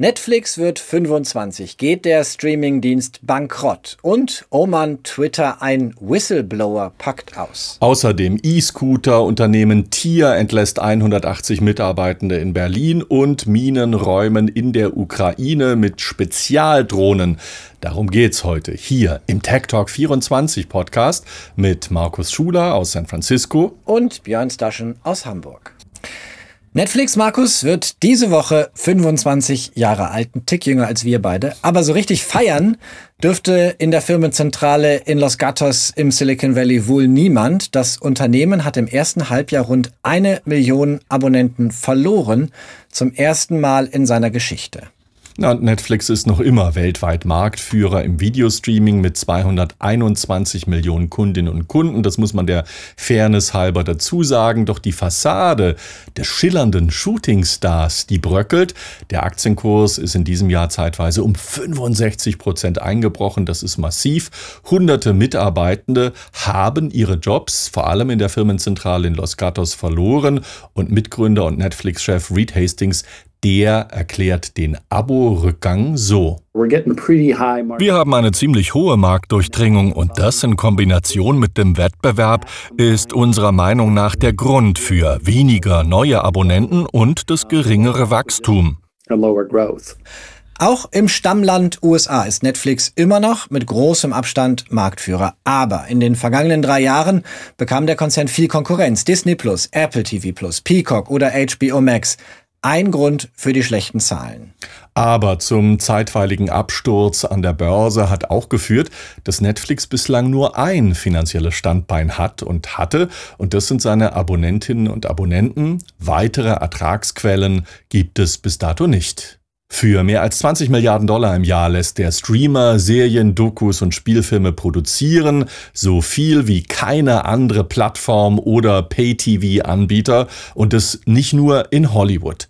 Netflix wird 25, geht der Streamingdienst bankrott und oh man, Twitter ein Whistleblower packt aus. Außerdem E-Scooter-Unternehmen Tier entlässt 180 Mitarbeitende in Berlin und Minenräumen in der Ukraine mit Spezialdrohnen. Darum geht's heute hier im Tech Talk 24 Podcast mit Markus Schuler aus San Francisco und Björn Staschen aus Hamburg. Netflix, Markus, wird diese Woche 25 Jahre alt, ein Tick jünger als wir beide. Aber so richtig feiern dürfte in der Firmenzentrale in Los Gatos im Silicon Valley wohl niemand. Das Unternehmen hat im ersten Halbjahr rund eine Million Abonnenten verloren, zum ersten Mal in seiner Geschichte. Netflix ist noch immer weltweit Marktführer im Videostreaming mit 221 Millionen Kundinnen und Kunden. Das muss man der Fairness halber dazu sagen. Doch die Fassade des schillernden Shootingstars, die bröckelt. Der Aktienkurs ist in diesem Jahr zeitweise um 65 Prozent eingebrochen. Das ist massiv. Hunderte Mitarbeitende haben ihre Jobs, vor allem in der Firmenzentrale in Los Gatos, verloren. Und Mitgründer und Netflix-Chef Reed Hastings, der erklärt den Abo-Rückgang so. Wir haben eine ziemlich hohe Marktdurchdringung und das in Kombination mit dem Wettbewerb ist unserer Meinung nach der Grund für weniger neue Abonnenten und das geringere Wachstum. Auch im Stammland USA ist Netflix immer noch mit großem Abstand Marktführer. Aber in den vergangenen drei Jahren bekam der Konzern viel Konkurrenz. Disney Plus, Apple TV Plus, Peacock oder HBO Max ein Grund für die schlechten Zahlen. Aber zum zeitweiligen Absturz an der Börse hat auch geführt, dass Netflix bislang nur ein finanzielles Standbein hat und hatte, und das sind seine Abonnentinnen und Abonnenten. Weitere Ertragsquellen gibt es bis dato nicht. Für mehr als 20 Milliarden Dollar im Jahr lässt der Streamer Serien, Dokus und Spielfilme produzieren, so viel wie keine andere Plattform oder Pay-TV-Anbieter und es nicht nur in Hollywood.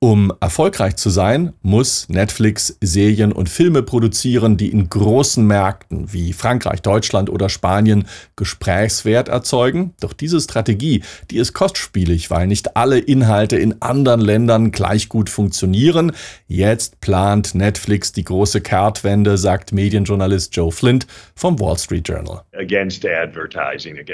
Um erfolgreich zu sein, muss Netflix Serien und Filme produzieren, die in großen Märkten wie Frankreich, Deutschland oder Spanien Gesprächswert erzeugen. Doch diese Strategie, die ist kostspielig, weil nicht alle Inhalte in anderen Ländern gleich gut funktionieren. Jetzt plant Netflix die große Kehrtwende, sagt Medienjournalist Joe Flint vom Wall Street Journal.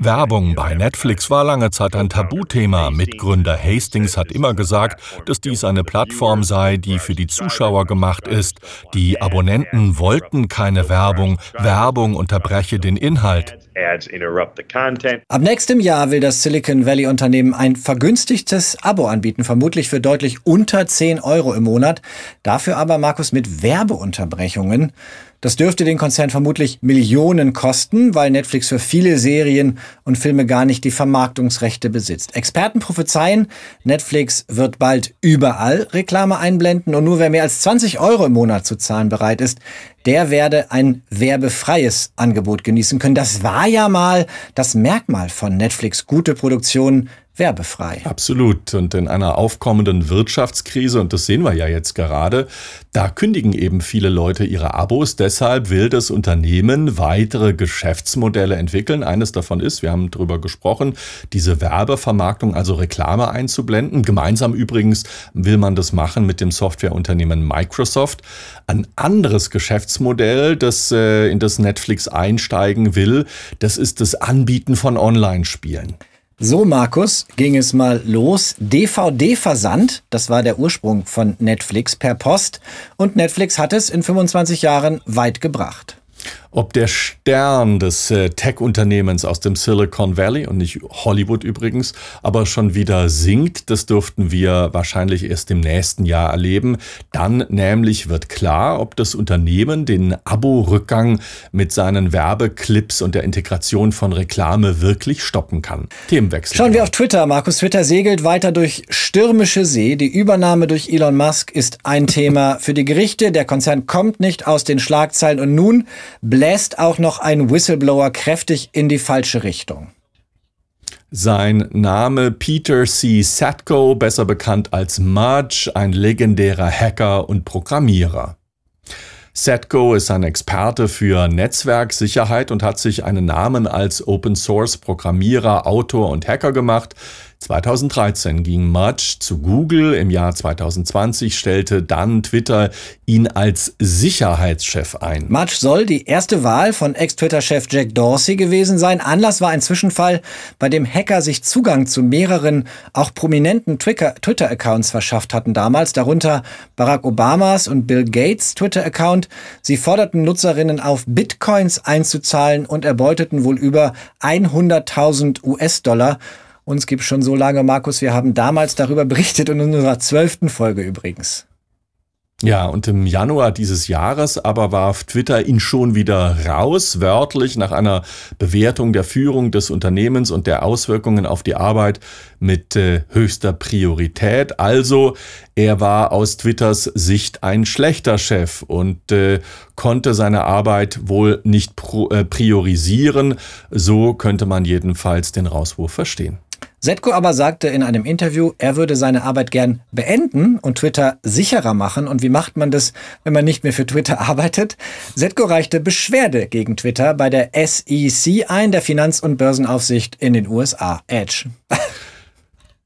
Werbung bei Netflix war lange Zeit ein Tabuthema. Mitgründer Hastings hat immer gesagt, dass dies eine Plattform sei, die für die Zuschauer gemacht ist. Die Abonnenten wollten keine Werbung. Werbung unterbreche den Inhalt. Ab nächstem Jahr will das Silicon Valley Unternehmen ein vergünstigtes Abo anbieten, vermutlich für deutlich unter 10 Euro im Monat. Dafür aber, Markus, mit Werbeunterbrechungen. Das dürfte den Konzern vermutlich Millionen kosten, weil Netflix für viele Serien und Filme gar nicht die Vermarktungsrechte besitzt. Experten prophezeien, Netflix wird bald überall Reklame einblenden und nur wer mehr als 20 Euro im Monat zu zahlen bereit ist, der werde ein werbefreies Angebot genießen können. Das war ja mal das Merkmal von Netflix. Gute Produktionen werbefrei. Absolut. Und in einer aufkommenden Wirtschaftskrise, und das sehen wir ja jetzt gerade, da kündigen eben viele Leute ihre Abos. Deshalb will das Unternehmen weitere Geschäftsmodelle entwickeln. Eines davon ist, wir haben darüber gesprochen, diese Werbevermarktung, also Reklame einzublenden. Gemeinsam übrigens will man das machen mit dem Softwareunternehmen Microsoft. Ein anderes Geschäftsmodell, das äh, in das Netflix einsteigen will, das ist das Anbieten von Online-Spielen. So, Markus, ging es mal los. DVD-Versand, das war der Ursprung von Netflix per Post. Und Netflix hat es in 25 Jahren weit gebracht. Ob der Stern des äh, Tech-Unternehmens aus dem Silicon Valley und nicht Hollywood übrigens, aber schon wieder sinkt, das dürften wir wahrscheinlich erst im nächsten Jahr erleben. Dann nämlich wird klar, ob das Unternehmen den Abo-Rückgang mit seinen Werbeclips und der Integration von Reklame wirklich stoppen kann. Themenwechsel. Schauen wir auf Twitter. Markus Twitter segelt weiter durch stürmische See. Die Übernahme durch Elon Musk ist ein Thema für die Gerichte. Der Konzern kommt nicht aus den Schlagzeilen und nun bläst auch noch ein Whistleblower kräftig in die falsche Richtung. Sein Name Peter C. Satko, besser bekannt als Mudge, ein legendärer Hacker und Programmierer. Setco ist ein Experte für Netzwerksicherheit und hat sich einen Namen als Open Source Programmierer, Autor und Hacker gemacht. 2013 ging Mudge zu Google, im Jahr 2020 stellte dann Twitter ihn als Sicherheitschef ein. Mudge soll die erste Wahl von Ex-Twitter-Chef Jack Dorsey gewesen sein. Anlass war ein Zwischenfall, bei dem Hacker sich Zugang zu mehreren, auch prominenten Twitter-Accounts verschafft hatten damals, darunter Barack Obamas und Bill Gates Twitter-Account. Sie forderten Nutzerinnen auf, Bitcoins einzuzahlen und erbeuteten wohl über 100.000 US-Dollar. Uns gibt schon so lange, Markus. Wir haben damals darüber berichtet in unserer zwölften Folge übrigens. Ja, und im Januar dieses Jahres aber warf Twitter ihn schon wieder raus, wörtlich nach einer Bewertung der Führung des Unternehmens und der Auswirkungen auf die Arbeit mit äh, höchster Priorität. Also er war aus Twitters Sicht ein schlechter Chef und äh, konnte seine Arbeit wohl nicht äh, priorisieren. So könnte man jedenfalls den Rauswurf verstehen. Setko aber sagte in einem Interview, er würde seine Arbeit gern beenden und Twitter sicherer machen. Und wie macht man das, wenn man nicht mehr für Twitter arbeitet? Setko reichte Beschwerde gegen Twitter bei der SEC ein, der Finanz- und Börsenaufsicht in den USA. Edge.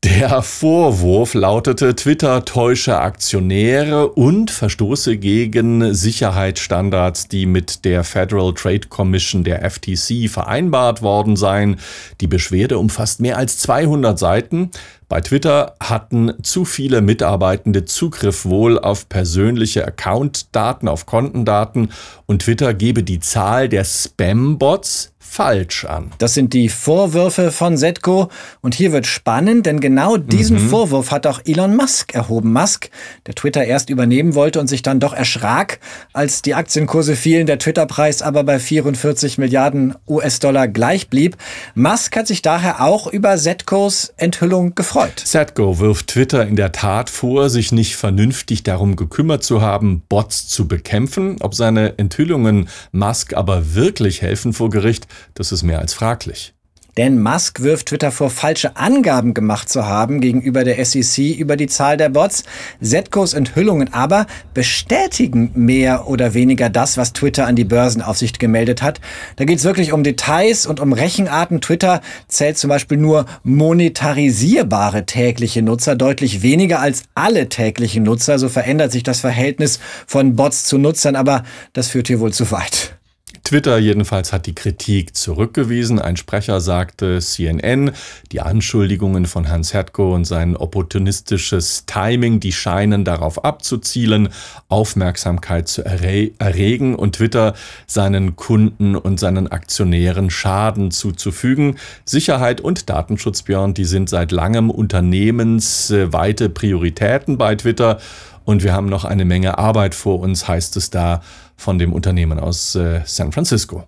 Der Vorwurf lautete, Twitter täusche Aktionäre und verstoße gegen Sicherheitsstandards, die mit der Federal Trade Commission der FTC vereinbart worden seien. Die Beschwerde umfasst mehr als 200 Seiten. Bei Twitter hatten zu viele Mitarbeitende Zugriff wohl auf persönliche Accountdaten, auf Kontendaten und Twitter gebe die Zahl der Spam-Bots falsch an. Das sind die Vorwürfe von Setko. Und hier wird spannend, denn genau diesen mhm. Vorwurf hat auch Elon Musk erhoben. Musk, der Twitter erst übernehmen wollte und sich dann doch erschrak, als die Aktienkurse fielen, der Twitter-Preis aber bei 44 Milliarden US-Dollar gleich blieb. Musk hat sich daher auch über Setkos Enthüllung gefreut. Setko wirft Twitter in der Tat vor, sich nicht vernünftig darum gekümmert zu haben, Bots zu bekämpfen. Ob seine Enthüllungen Musk aber wirklich helfen vor Gericht, das ist mehr als fraglich. Denn Musk wirft Twitter vor, falsche Angaben gemacht zu haben gegenüber der SEC über die Zahl der Bots. Zetkos Enthüllungen aber bestätigen mehr oder weniger das, was Twitter an die Börsenaufsicht gemeldet hat. Da geht es wirklich um Details und um Rechenarten. Twitter zählt zum Beispiel nur monetarisierbare tägliche Nutzer, deutlich weniger als alle täglichen Nutzer. So verändert sich das Verhältnis von Bots zu Nutzern, aber das führt hier wohl zu weit. Twitter jedenfalls hat die Kritik zurückgewiesen. Ein Sprecher sagte CNN, die Anschuldigungen von Hans Hertko und sein opportunistisches Timing, die scheinen darauf abzuzielen, Aufmerksamkeit zu erregen und Twitter seinen Kunden und seinen Aktionären Schaden zuzufügen. Sicherheit und Datenschutz, Björn, die sind seit langem unternehmensweite Prioritäten bei Twitter und wir haben noch eine Menge Arbeit vor uns, heißt es da von dem Unternehmen aus äh, San Francisco.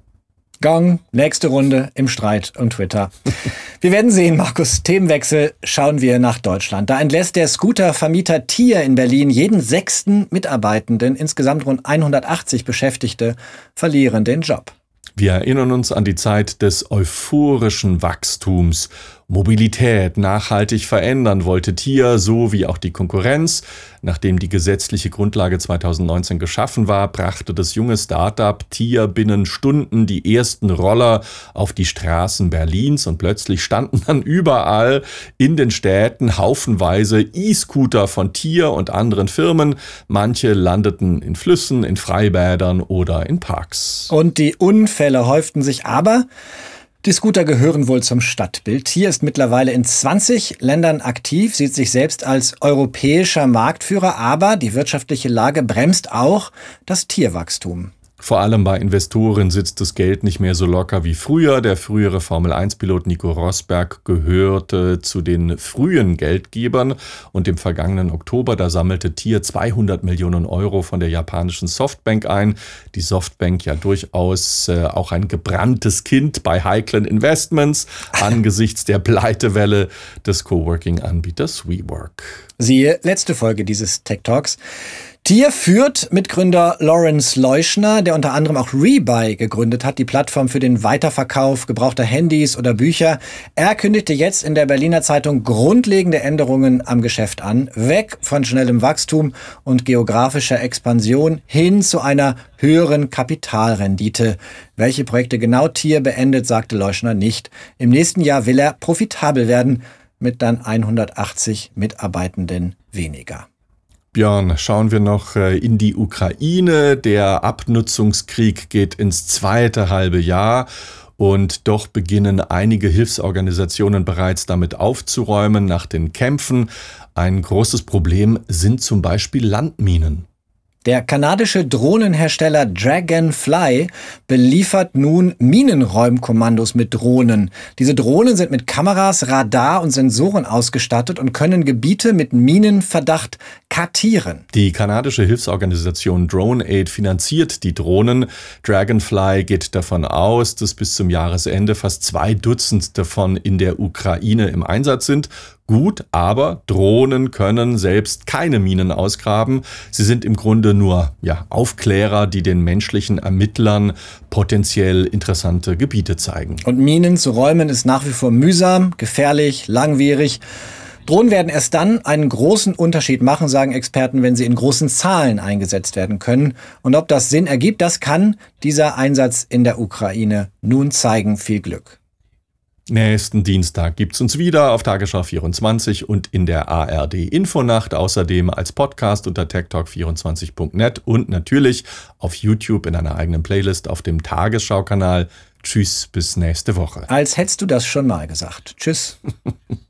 Gong, nächste Runde im Streit um Twitter. Wir werden sehen, Markus. Themenwechsel schauen wir nach Deutschland. Da entlässt der Scootervermieter Tier in Berlin jeden sechsten Mitarbeitenden. Insgesamt rund 180 Beschäftigte verlieren den Job. Wir erinnern uns an die Zeit des euphorischen Wachstums Mobilität nachhaltig verändern wollte Tier, so wie auch die Konkurrenz. Nachdem die gesetzliche Grundlage 2019 geschaffen war, brachte das junge Startup Tier binnen Stunden die ersten Roller auf die Straßen Berlins und plötzlich standen dann überall in den Städten haufenweise E-Scooter von Tier und anderen Firmen. Manche landeten in Flüssen, in Freibädern oder in Parks. Und die Unfälle häuften sich aber die Scooter gehören wohl zum Stadtbild. Hier ist mittlerweile in 20 Ländern aktiv, sieht sich selbst als europäischer Marktführer, aber die wirtschaftliche Lage bremst auch das Tierwachstum. Vor allem bei Investoren sitzt das Geld nicht mehr so locker wie früher. Der frühere Formel-1-Pilot Nico Rosberg gehörte zu den frühen Geldgebern und im vergangenen Oktober, da sammelte Tier 200 Millionen Euro von der japanischen Softbank ein. Die Softbank ja durchaus äh, auch ein gebranntes Kind bei heiklen Investments angesichts der Pleitewelle des Coworking-Anbieters WeWork. Siehe letzte Folge dieses Tech Talks. Tier führt Mitgründer Lawrence Leuschner, der unter anderem auch Rebuy gegründet hat, die Plattform für den Weiterverkauf gebrauchter Handys oder Bücher. Er kündigte jetzt in der Berliner Zeitung grundlegende Änderungen am Geschäft an. Weg von schnellem Wachstum und geografischer Expansion hin zu einer höheren Kapitalrendite. Welche Projekte genau Tier beendet, sagte Leuschner nicht. Im nächsten Jahr will er profitabel werden. mit dann 180 Mitarbeitenden weniger. Björn, schauen wir noch äh, in die Ukraine. Der Abnutzungskrieg geht ins zweite halbe Jahr und doch beginnen einige Hilfsorganisationen bereits damit aufzuräumen nach den Kämpfen. Ein großes Problem sind zum Beispiel Landminen. Der kanadische Drohnenhersteller Dragonfly beliefert nun Minenräumkommandos mit Drohnen. Diese Drohnen sind mit Kameras, Radar und Sensoren ausgestattet und können Gebiete mit Minenverdacht kartieren. Die kanadische Hilfsorganisation DroneAid finanziert die Drohnen. Dragonfly geht davon aus, dass bis zum Jahresende fast zwei Dutzend davon in der Ukraine im Einsatz sind Gut, aber Drohnen können selbst keine Minen ausgraben. Sie sind im Grunde nur ja, Aufklärer, die den menschlichen Ermittlern potenziell interessante Gebiete zeigen. Und Minen zu räumen ist nach wie vor mühsam, gefährlich, langwierig. Drohnen werden erst dann einen großen Unterschied machen, sagen Experten, wenn sie in großen Zahlen eingesetzt werden können. Und ob das Sinn ergibt, das kann dieser Einsatz in der Ukraine nun zeigen. Viel Glück. Nächsten Dienstag gibt's uns wieder auf Tagesschau 24 und in der ARD Infonacht, außerdem als Podcast unter techtalk24.net und natürlich auf YouTube in einer eigenen Playlist auf dem Tagesschau-Kanal. Tschüss, bis nächste Woche. Als hättest du das schon mal gesagt. Tschüss.